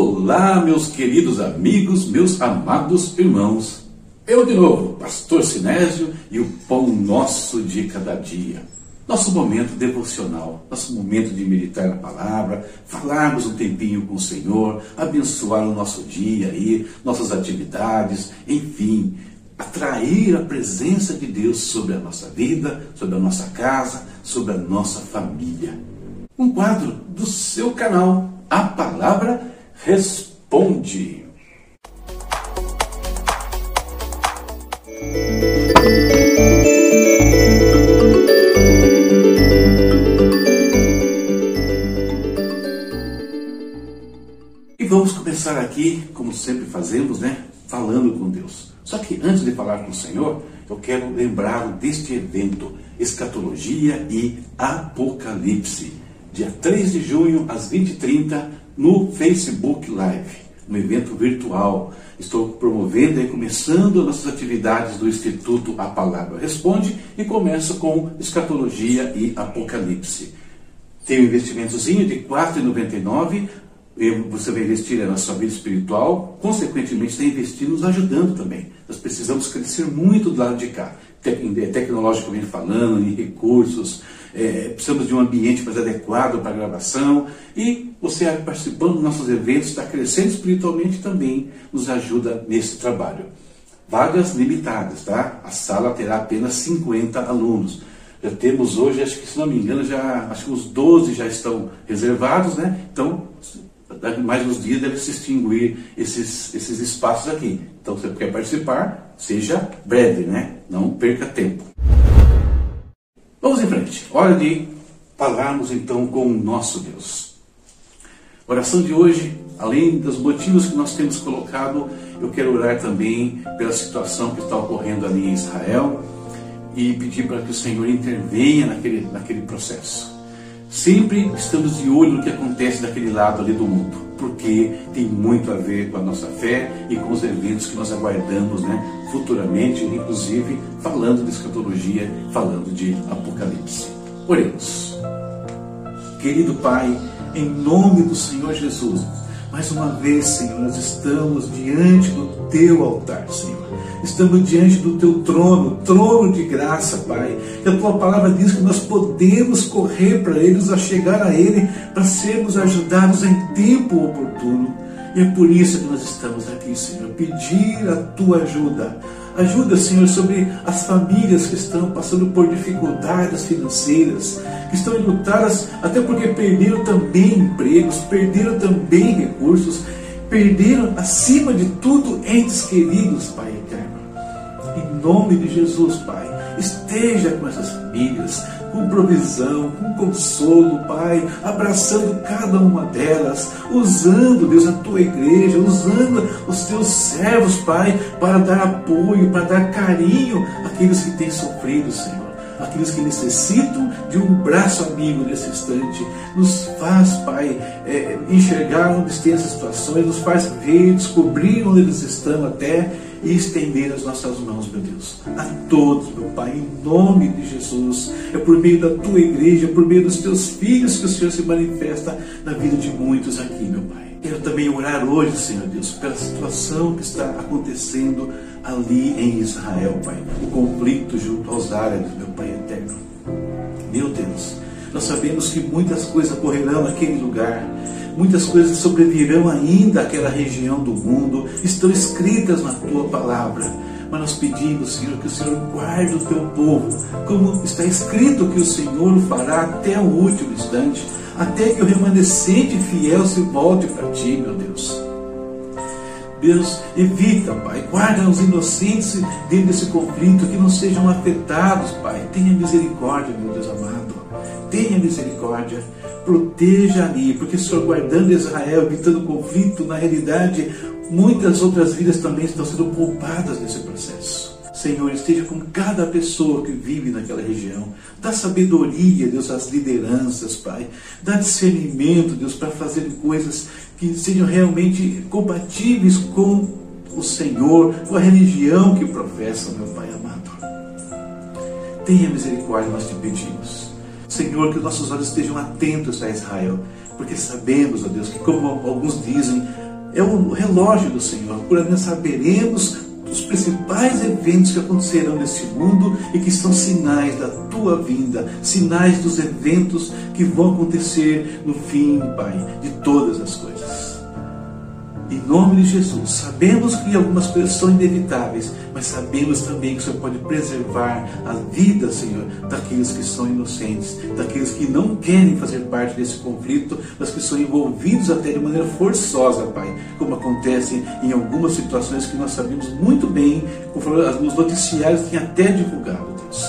Olá, meus queridos amigos, meus amados irmãos. Eu de novo, Pastor Sinésio e o Pão Nosso de Cada Dia. Nosso momento devocional, nosso momento de meditar na palavra, falarmos um tempinho com o Senhor, abençoar o nosso dia aí, nossas atividades, enfim, atrair a presença de Deus sobre a nossa vida, sobre a nossa casa, sobre a nossa família. Um quadro do seu canal, A Palavra Responde. E vamos começar aqui, como sempre fazemos, né? Falando com Deus. Só que antes de falar com o Senhor, eu quero lembrá-lo deste evento, Escatologia e Apocalipse. Dia 3 de junho, às 20h30, no Facebook Live, um evento virtual. Estou promovendo e começando as nossas atividades do Instituto A Palavra Responde e começa com Escatologia e Apocalipse. Tem um investimentozinho de R$ 4,99 você vai investir na sua vida espiritual, consequentemente está investindo nos ajudando também. Nós precisamos crescer muito do lado de cá, tecnologicamente falando, em recursos, é, precisamos de um ambiente mais adequado para a gravação e você participando dos nossos eventos, está crescendo espiritualmente também nos ajuda nesse trabalho. Vagas limitadas, tá? A sala terá apenas 50 alunos. Já temos hoje, acho que se não me engano, já acho que os 12 já estão reservados, né? Então, mais uns dias deve se extinguir esses, esses espaços aqui. Então, se você quer participar, seja breve, né? Não perca tempo. Vamos em frente. Hora de falarmos então com o nosso Deus. A oração de hoje, além dos motivos que nós temos colocado, eu quero orar também pela situação que está ocorrendo ali em Israel e pedir para que o Senhor intervenha naquele, naquele processo. Sempre estamos de olho no que acontece daquele lado ali do mundo, porque tem muito a ver com a nossa fé e com os eventos que nós aguardamos né, futuramente, inclusive falando de escatologia, falando de Apocalipse. Oremos. Querido Pai, em nome do Senhor Jesus, mais uma vez, Senhor, nós estamos diante do Teu altar, Senhor Estamos diante do teu trono, trono de graça, Pai. E a tua palavra diz que nós podemos correr para Ele, nos chegar a Ele, para sermos ajudados em tempo oportuno. E é por isso que nós estamos aqui, Senhor, pedir a tua ajuda. Ajuda, Senhor, sobre as famílias que estão passando por dificuldades financeiras, que estão enlutadas até porque perderam também empregos, perderam também recursos, perderam, acima de tudo, entes queridos, Pai eterno. Em nome de Jesus, Pai, esteja com essas famílias, com provisão, com consolo, Pai, abraçando cada uma delas, usando, Deus, a tua igreja, usando os teus servos, Pai, para dar apoio, para dar carinho àqueles que têm sofrido, Senhor aqueles que necessitam de um braço amigo nesse instante. Nos faz, Pai, é, enxergar onde estão essas situações, nos faz ver, descobrir onde eles estão até e estender as nossas mãos, meu Deus, a todos, meu Pai, em nome de Jesus. É por meio da tua igreja, é por meio dos teus filhos que o Senhor se manifesta na vida de muitos aqui, meu Pai. Quero também orar hoje, Senhor Deus, pela situação que está acontecendo ali em Israel, Pai. O conflito junto aos árabes, meu Pai eterno. Meu Deus, nós sabemos que muitas coisas ocorrerão naquele lugar, muitas coisas sobrevirão ainda àquela região do mundo, estão escritas na tua palavra. Mas nós pedimos, Senhor, que o Senhor guarde o teu povo, como está escrito que o Senhor o fará até o último instante, até que o remanescente fiel se volte para ti, meu Deus. Deus, evita, Pai, guarda os inocentes dentro desse conflito, que não sejam afetados, Pai. Tenha misericórdia, meu Deus amado. Tenha misericórdia. Proteja ali, porque o Senhor guardando Israel, evitando conflito, na realidade, muitas outras vidas também estão sendo poupadas nesse processo. Senhor, esteja com cada pessoa que vive naquela região. Dá sabedoria, Deus, às lideranças, Pai. Dá discernimento, Deus, para fazer coisas que sejam realmente compatíveis com o Senhor, com a religião que professa, meu Pai amado. Tenha misericórdia, nós te pedimos. Senhor, que os nossos olhos estejam atentos a Israel, porque sabemos, ó Deus, que como alguns dizem, é o relógio do Senhor, por nós saberemos os principais eventos que acontecerão neste mundo e que são sinais da tua vinda, sinais dos eventos que vão acontecer no fim, Pai, de todas as coisas. Em nome de Jesus, sabemos que algumas coisas são inevitáveis, mas sabemos também que o Senhor pode preservar a vida, Senhor, daqueles que são inocentes, daqueles que não querem fazer parte desse conflito, mas que são envolvidos até de maneira forçosa, Pai, como acontece em algumas situações que nós sabemos muito bem, conforme os noticiários têm até divulgado, Deus.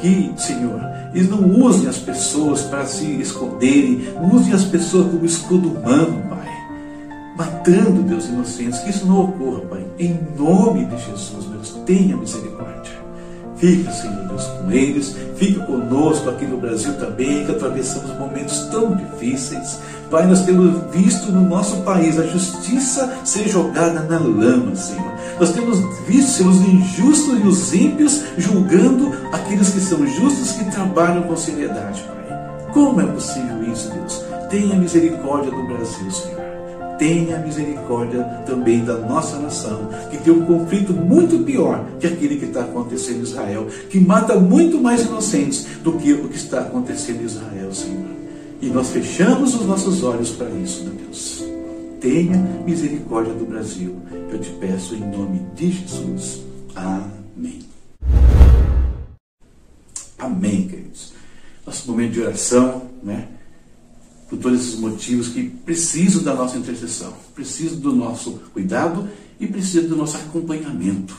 Que, Senhor, eles não usem as pessoas para se esconderem, não usem as pessoas como escudo humano, matando, Deus, inocentes. Que isso não ocorra, Pai. Em nome de Jesus, Deus, tenha misericórdia. Fica, Senhor Deus, com eles, fica conosco aqui no Brasil também, que atravessamos momentos tão difíceis. Pai, nós temos visto no nosso país a justiça ser jogada na lama, Senhor. Nós temos visto Senhor, os injustos e os ímpios julgando aqueles que são justos, que trabalham com seriedade, Pai. Como é possível isso, Deus? Tenha misericórdia do Brasil, Senhor tenha misericórdia também da nossa nação, que tem um conflito muito pior que aquele que está acontecendo em Israel, que mata muito mais inocentes do que o que está acontecendo em Israel, Senhor. E nós fechamos os nossos olhos para isso, meu Deus. Tenha misericórdia do Brasil. Eu te peço em nome de Jesus. Amém. Amém, queridos. Nosso momento de oração, né? Por todos esses motivos que precisam da nossa intercessão, precisam do nosso cuidado e precisam do nosso acompanhamento,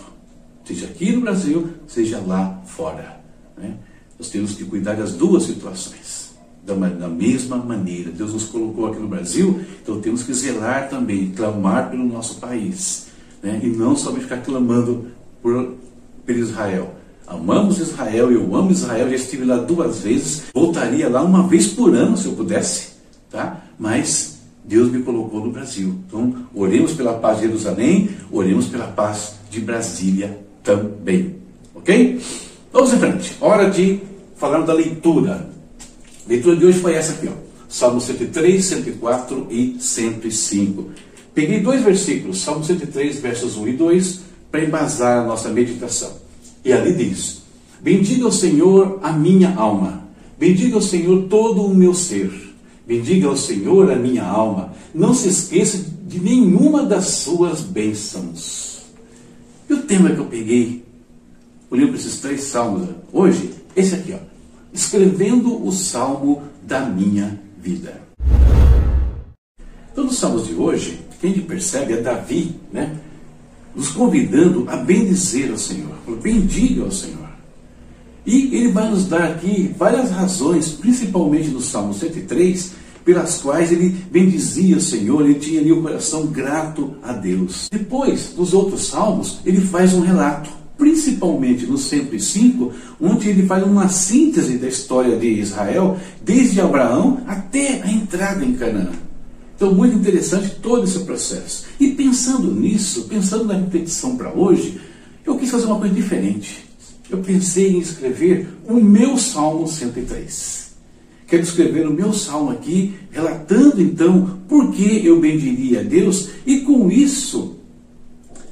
seja aqui no Brasil, seja lá fora. Né? Nós temos que cuidar das duas situações, da, da mesma maneira. Deus nos colocou aqui no Brasil, então temos que zelar também, clamar pelo nosso país, né? e não somente ficar clamando por, por Israel. Amamos Israel, eu amo Israel, já estive lá duas vezes, voltaria lá uma vez por ano se eu pudesse tá? Mas Deus me colocou no Brasil. Então, oremos pela paz de Jerusalém, oremos pela paz de Brasília também. Ok? Vamos em frente. Hora de falar da leitura. A leitura de hoje foi essa aqui, ó. Salmo 103, 104 e 105. Peguei dois versículos, Salmo 103, versos 1 e 2, para embasar a nossa meditação. E ali diz: Bendiga o Senhor a minha alma, bendiga o Senhor todo o meu ser Bendiga ao Senhor a minha alma. Não se esqueça de nenhuma das suas bênçãos. E o tema que eu peguei, olhei para esses três salmos hoje, esse aqui, ó. Escrevendo o salmo da minha vida. Então, nos salmos de hoje, quem a gente percebe é Davi, né? Nos convidando a bendizer ao Senhor. Bendiga ao Senhor. E ele vai nos dar aqui várias razões, principalmente no Salmo 103, pelas quais ele bendizia o Senhor, ele tinha ali o coração grato a Deus. Depois, nos outros salmos, ele faz um relato, principalmente no 105, onde ele faz uma síntese da história de Israel, desde Abraão até a entrada em Canaã. Então, muito interessante todo esse processo. E pensando nisso, pensando na repetição para hoje, eu quis fazer uma coisa diferente eu pensei em escrever o meu Salmo 103. Quero escrever o meu salmo aqui, relatando então por que eu bendiria a Deus e com isso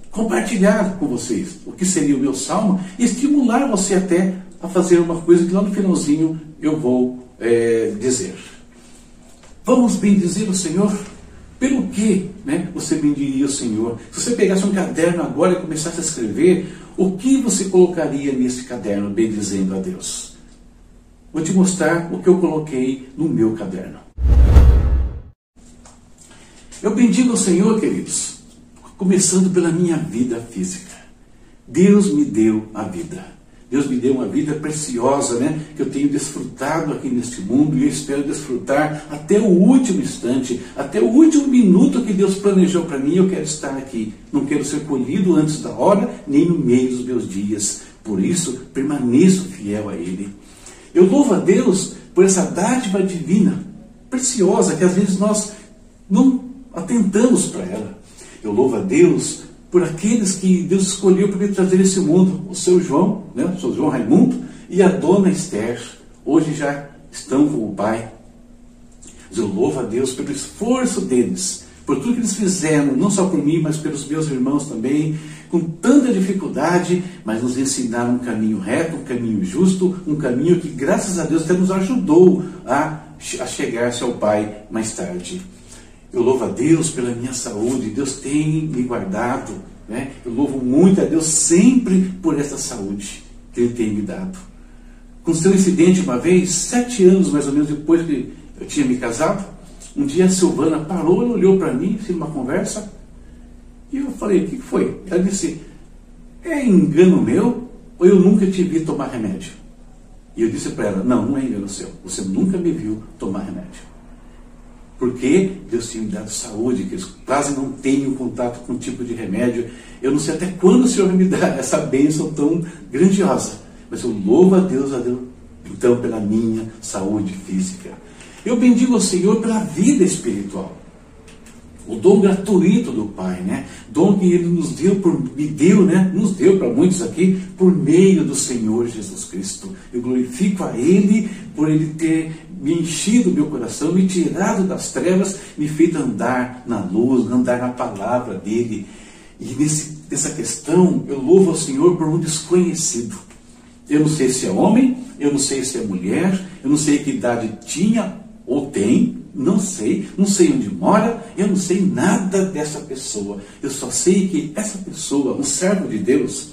compartilhar com vocês o que seria o meu salmo e estimular você até a fazer uma coisa que lá no finalzinho eu vou é, dizer. Vamos bendizer o Senhor? Pelo que né, você bendiria o Senhor? Se você pegasse um caderno agora e começasse a escrever, o que você colocaria nesse caderno bendizendo a Deus? Vou te mostrar o que eu coloquei no meu caderno. Eu bendigo o Senhor, queridos, começando pela minha vida física. Deus me deu a vida. Deus me deu uma vida preciosa, né? Que eu tenho desfrutado aqui neste mundo e eu espero desfrutar até o último instante, até o último minuto que Deus planejou para mim. Eu quero estar aqui. Não quero ser colhido antes da hora, nem no meio dos meus dias. Por isso, permaneço fiel a Ele. Eu louvo a Deus por essa dádiva divina, preciosa, que às vezes nós não atentamos para ela. Eu louvo a Deus por aqueles que Deus escolheu para me trazer esse mundo. O seu João, né, o seu João Raimundo e a dona Esther, hoje já estão com o Pai. Eu louvo a Deus pelo esforço deles por tudo que eles fizeram, não só por mim, mas pelos meus irmãos também, com tanta dificuldade, mas nos ensinaram um caminho reto, um caminho justo, um caminho que, graças a Deus, até nos ajudou a, a chegar-se ao Pai mais tarde. Eu louvo a Deus pela minha saúde, Deus tem me guardado. Né? Eu louvo muito a Deus sempre por essa saúde que Ele tem me dado. Com seu incidente uma vez, sete anos mais ou menos depois que eu tinha me casado, um dia a Silvana parou, ela olhou para mim, fez uma conversa, e eu falei, o que foi? Ela disse, é engano meu ou eu nunca te vi tomar remédio? E eu disse para ela, não, não é engano seu, você nunca me viu tomar remédio. Porque Deus tinha me dado saúde, que eu quase não tenho contato com um tipo de remédio. Eu não sei até quando o Senhor vai me dar essa bênção tão grandiosa. Mas eu louvo a Deus, a Deus, então, pela minha saúde física. Eu bendigo o Senhor pela vida espiritual. O dom gratuito do Pai, né? Dom que Ele nos deu, por, me deu, né? Nos deu para muitos aqui, por meio do Senhor Jesus Cristo. Eu glorifico a Ele por Ele ter me enchido meu coração, me tirado das trevas, me feito andar na luz, andar na palavra dEle. E nesse, nessa questão, eu louvo ao Senhor por um desconhecido. Eu não sei se é homem, eu não sei se é mulher, eu não sei que idade tinha ou tem, não sei, não sei onde mora, eu não sei nada dessa pessoa. Eu só sei que essa pessoa, um servo de Deus,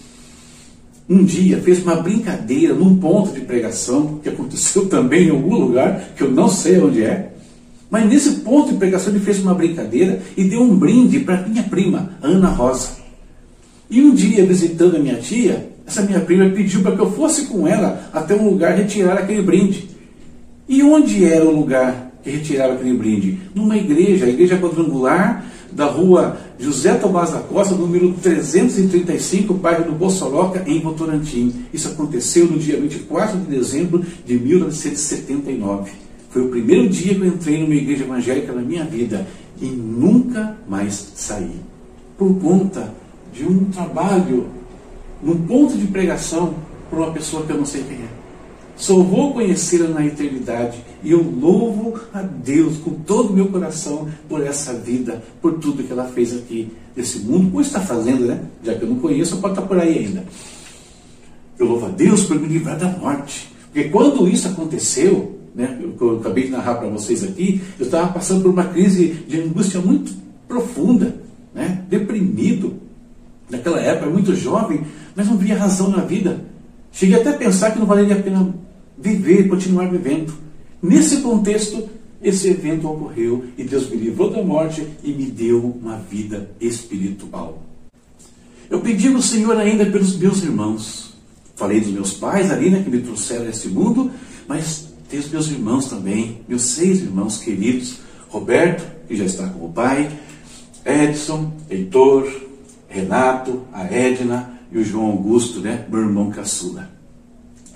um dia fez uma brincadeira num ponto de pregação, que aconteceu também em algum lugar, que eu não sei onde é. Mas nesse ponto de pregação ele fez uma brincadeira e deu um brinde para minha prima, Ana Rosa. E um dia, visitando a minha tia, essa minha prima pediu para que eu fosse com ela até um lugar retirar aquele brinde. E onde era o lugar que retirava aquele brinde? Numa igreja, a igreja quadrangular da rua José Tomás da Costa, número 335, bairro do Bossoroca, em Votorantim. Isso aconteceu no dia 24 de dezembro de 1979. Foi o primeiro dia que eu entrei numa igreja evangélica na minha vida e nunca mais saí. Por conta de um trabalho num ponto de pregação para uma pessoa que eu não sei quem é. Só vou conhecê-la na eternidade. E eu louvo a Deus com todo o meu coração por essa vida, por tudo que ela fez aqui nesse mundo, ou está fazendo, né? Já que eu não conheço, pode estar por aí ainda. Eu louvo a Deus por me livrar da morte. Porque quando isso aconteceu, né, eu, eu acabei de narrar para vocês aqui, eu estava passando por uma crise de angústia muito profunda, né, deprimido. Naquela época, muito jovem, mas não via razão na vida. Cheguei até a pensar que não valeria a pena viver, continuar vivendo. Nesse contexto, esse evento ocorreu e Deus me livrou da morte e me deu uma vida espiritual. Eu pedi ao Senhor ainda pelos meus irmãos. Falei dos meus pais ali, né, que me trouxeram a esse mundo, mas tem os meus irmãos também, meus seis irmãos queridos. Roberto, que já está como pai, Edson, Heitor, Renato, a Edna e o João Augusto, né, meu irmão caçula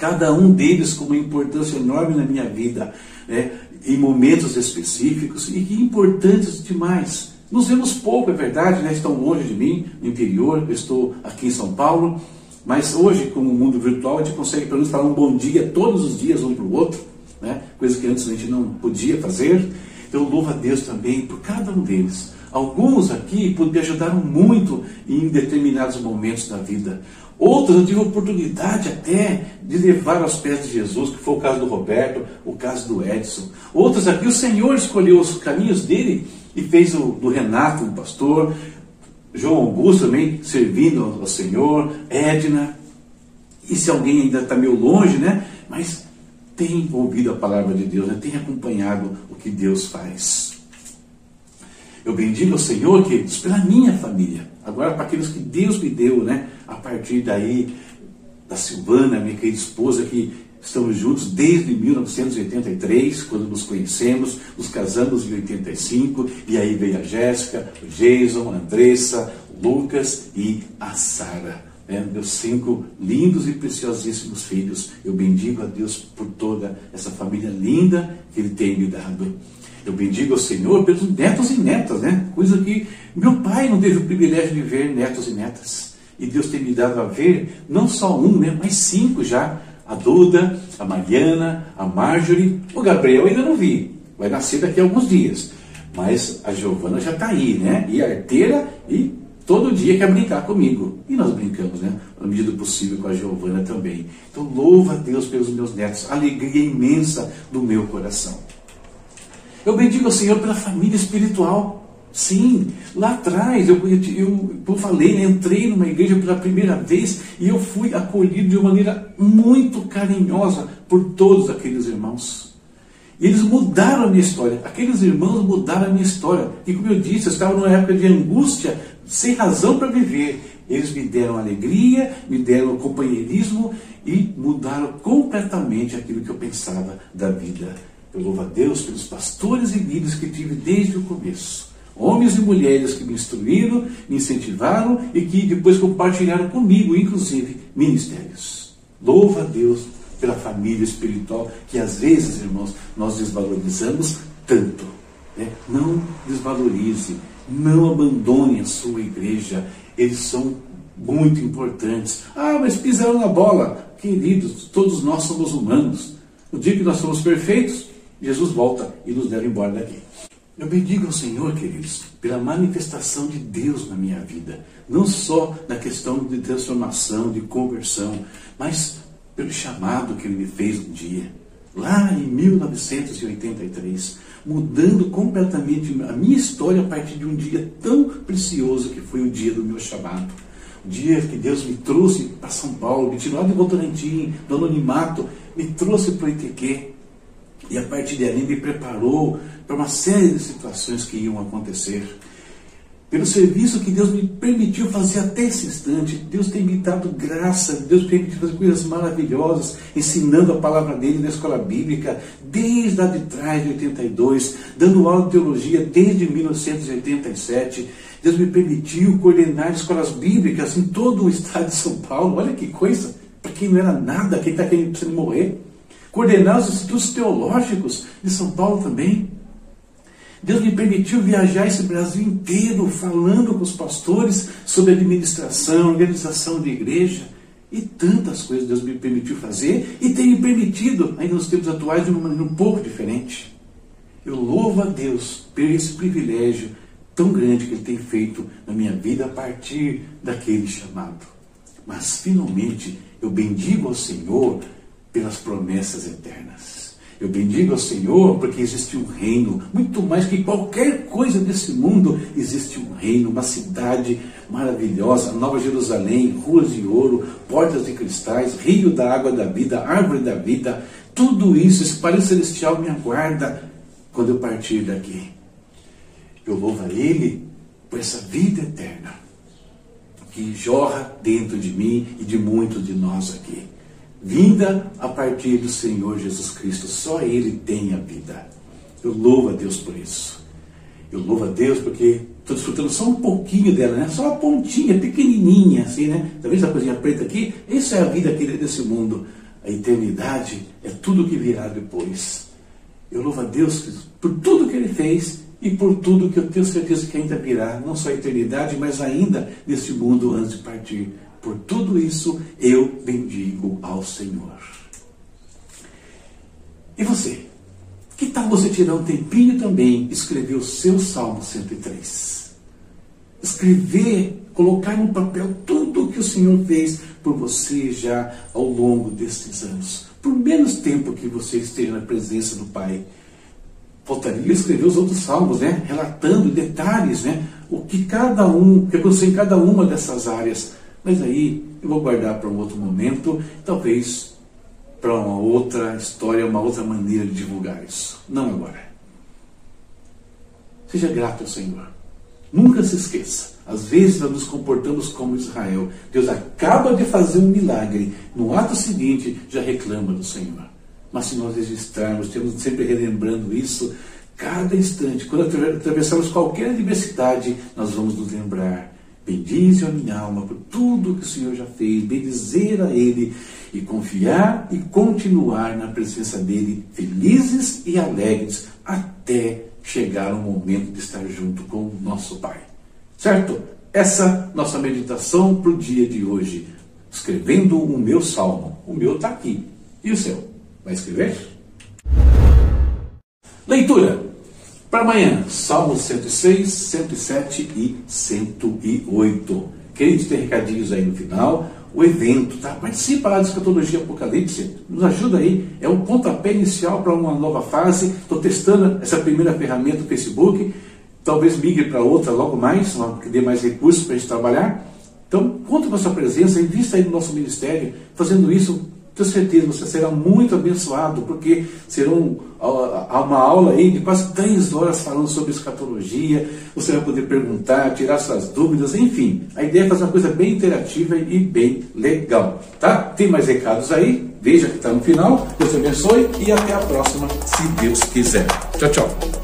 cada um deles com uma importância enorme na minha vida, né, em momentos específicos e que importantes demais. Nos vemos pouco, é verdade, né? estão longe de mim, no interior, eu estou aqui em São Paulo, mas hoje, com o mundo virtual, a gente consegue pelo menos falar um bom dia todos os dias um para o outro, né? coisa que antes a gente não podia fazer. Então, louvo a Deus também por cada um deles. Alguns aqui me ajudaram muito em determinados momentos da vida. Outros eu tive oportunidade até de levar aos pés de Jesus, que foi o caso do Roberto, o caso do Edson. Outros aqui o Senhor escolheu os caminhos dele e fez o do Renato, o pastor, João Augusto também servindo ao Senhor, Edna. E se alguém ainda está meio longe, né? Mas tem ouvido a palavra de Deus, né? tem acompanhado o que Deus faz. Eu bendigo ao Senhor, queridos, pela minha família. Agora, para aqueles que Deus me deu, né? A partir daí, da Silvana, minha querida esposa, que estamos juntos desde 1983, quando nos conhecemos, nos casamos em 85, e aí veio a Jéssica, o Jason, a Andressa, o Lucas e a Sara. Né? Meus cinco lindos e preciosíssimos filhos. Eu bendigo a Deus por toda essa família linda que Ele tem me dado. Eu bendigo ao Senhor pelos netos e netas, né? Coisa que meu pai não teve o privilégio de ver netos e netas. E Deus tem me dado a ver não só um, né? Mas cinco já. A Duda, a Mariana, a Marjorie, o Gabriel ainda não vi. Vai nascer daqui a alguns dias. Mas a Giovana já está aí, né? E arteira e todo dia quer brincar comigo. E nós brincamos, né? Na medida do possível com a Giovana também. Então louva a Deus pelos meus netos, alegria imensa do meu coração. Eu bendigo ao Senhor pela família espiritual. Sim, lá atrás eu, eu, eu falei, né, entrei numa igreja pela primeira vez e eu fui acolhido de uma maneira muito carinhosa por todos aqueles irmãos. E eles mudaram a minha história. Aqueles irmãos mudaram a minha história. E como eu disse, eu estava numa época de angústia, sem razão para viver. Eles me deram alegria, me deram companheirismo e mudaram completamente aquilo que eu pensava da vida. Eu louvo a Deus pelos pastores e líderes que tive desde o começo. Homens e mulheres que me instruíram, me incentivaram e que depois compartilharam comigo, inclusive, ministérios. Louva a Deus pela família espiritual que às vezes, irmãos, nós desvalorizamos tanto. Né? Não desvalorize, não abandone a sua igreja. Eles são muito importantes. Ah, mas pisaram na bola. Queridos, todos nós somos humanos. O dia que nós somos perfeitos, Jesus volta e nos leva embora daqui. Eu bendigo ao Senhor, queridos, pela manifestação de Deus na minha vida. Não só na questão de transformação, de conversão, mas pelo chamado que Ele me fez um dia. Lá em 1983, mudando completamente a minha história a partir de um dia tão precioso que foi o dia do meu chamado. O dia que Deus me trouxe para São Paulo, me tirou de Votorantim, do anonimato, me trouxe para o ITQ. E a partir dali me preparou para uma série de situações que iam acontecer. Pelo serviço que Deus me permitiu fazer até esse instante, Deus tem me dado graça, Deus permitiu fazer coisas maravilhosas, ensinando a palavra dele na escola bíblica, desde lá de trás, de 82, dando aula de teologia desde 1987. Deus me permitiu coordenar escolas bíblicas em todo o estado de São Paulo. Olha que coisa! Para quem não era nada, quem está querendo morrer. Coordenar os institutos teológicos de São Paulo também. Deus me permitiu viajar esse Brasil inteiro falando com os pastores sobre administração, organização de igreja e tantas coisas Deus me permitiu fazer e tem me permitido, ainda nos tempos atuais, de uma maneira um pouco diferente. Eu louvo a Deus por esse privilégio tão grande que Ele tem feito na minha vida a partir daquele chamado. Mas finalmente eu bendigo ao Senhor pelas promessas eternas. Eu bendigo ao Senhor porque existe um reino, muito mais que qualquer coisa desse mundo, existe um reino, uma cidade maravilhosa, Nova Jerusalém, ruas de ouro, portas de cristais, rio da água da vida, árvore da vida, tudo isso, esse paraíso celestial me aguarda quando eu partir daqui. Eu louvo a Ele por essa vida eterna que jorra dentro de mim e de muitos de nós aqui vinda a partir do Senhor Jesus Cristo. Só Ele tem a vida. Eu louvo a Deus por isso. Eu louvo a Deus porque estou desfrutando só um pouquinho dela, né? Só uma pontinha, pequenininha, assim, né? Talvez a coisinha preta aqui. Isso é a vida aqui desse mundo. A eternidade é tudo que virá depois. Eu louvo a Deus por tudo que Ele fez e por tudo que eu tenho certeza que ainda virá, não só a eternidade, mas ainda neste mundo antes de partir. Por tudo isso eu bendigo ao Senhor. E você? Que tal você tirar um tempinho também e escrever o seu Salmo 103? Escrever, colocar no papel tudo o que o Senhor fez por você já ao longo destes anos. Por menos tempo que você esteja na presença do Pai. Faltaria escrever os outros salmos, né? Relatando detalhes, né? O que cada um, o que aconteceu em cada uma dessas áreas mas aí eu vou guardar para um outro momento, talvez para uma outra história, uma outra maneira de divulgar isso. Não agora. Seja grato ao Senhor. Nunca se esqueça. Às vezes nós nos comportamos como Israel. Deus acaba de fazer um milagre. No ato seguinte, já reclama do Senhor. Mas se nós registrarmos, temos sempre relembrando isso, cada instante, quando atravessamos qualquer adversidade, nós vamos nos lembrar Bendize a minha alma por tudo que o Senhor já fez, bendizer a Ele e confiar e continuar na presença dEle, felizes e alegres, até chegar o momento de estar junto com o nosso Pai. Certo? Essa nossa meditação para o dia de hoje, escrevendo o meu salmo. O meu está aqui. E o seu? Vai escrever? Leitura. Para amanhã, Salmos 106, 107 e 108. Queridos, tem recadinhos aí no final. O evento, tá? Participa lá da Escatologia Apocalipse. Nos ajuda aí. É um pontapé inicial para uma nova fase. Estou testando essa primeira ferramenta do Facebook. Talvez migre para outra logo mais, que dê mais recursos para a gente trabalhar. Então, conta com a sua presença, invista aí no nosso ministério. Fazendo isso, tenho certeza, você será muito abençoado, porque serão uma aula aí de quase três horas falando sobre escatologia. Você vai poder perguntar, tirar suas dúvidas, enfim. A ideia é fazer uma coisa bem interativa e bem legal. Tá? Tem mais recados aí? Veja que está no final. Deus abençoe e até a próxima, se Deus quiser. Tchau, tchau.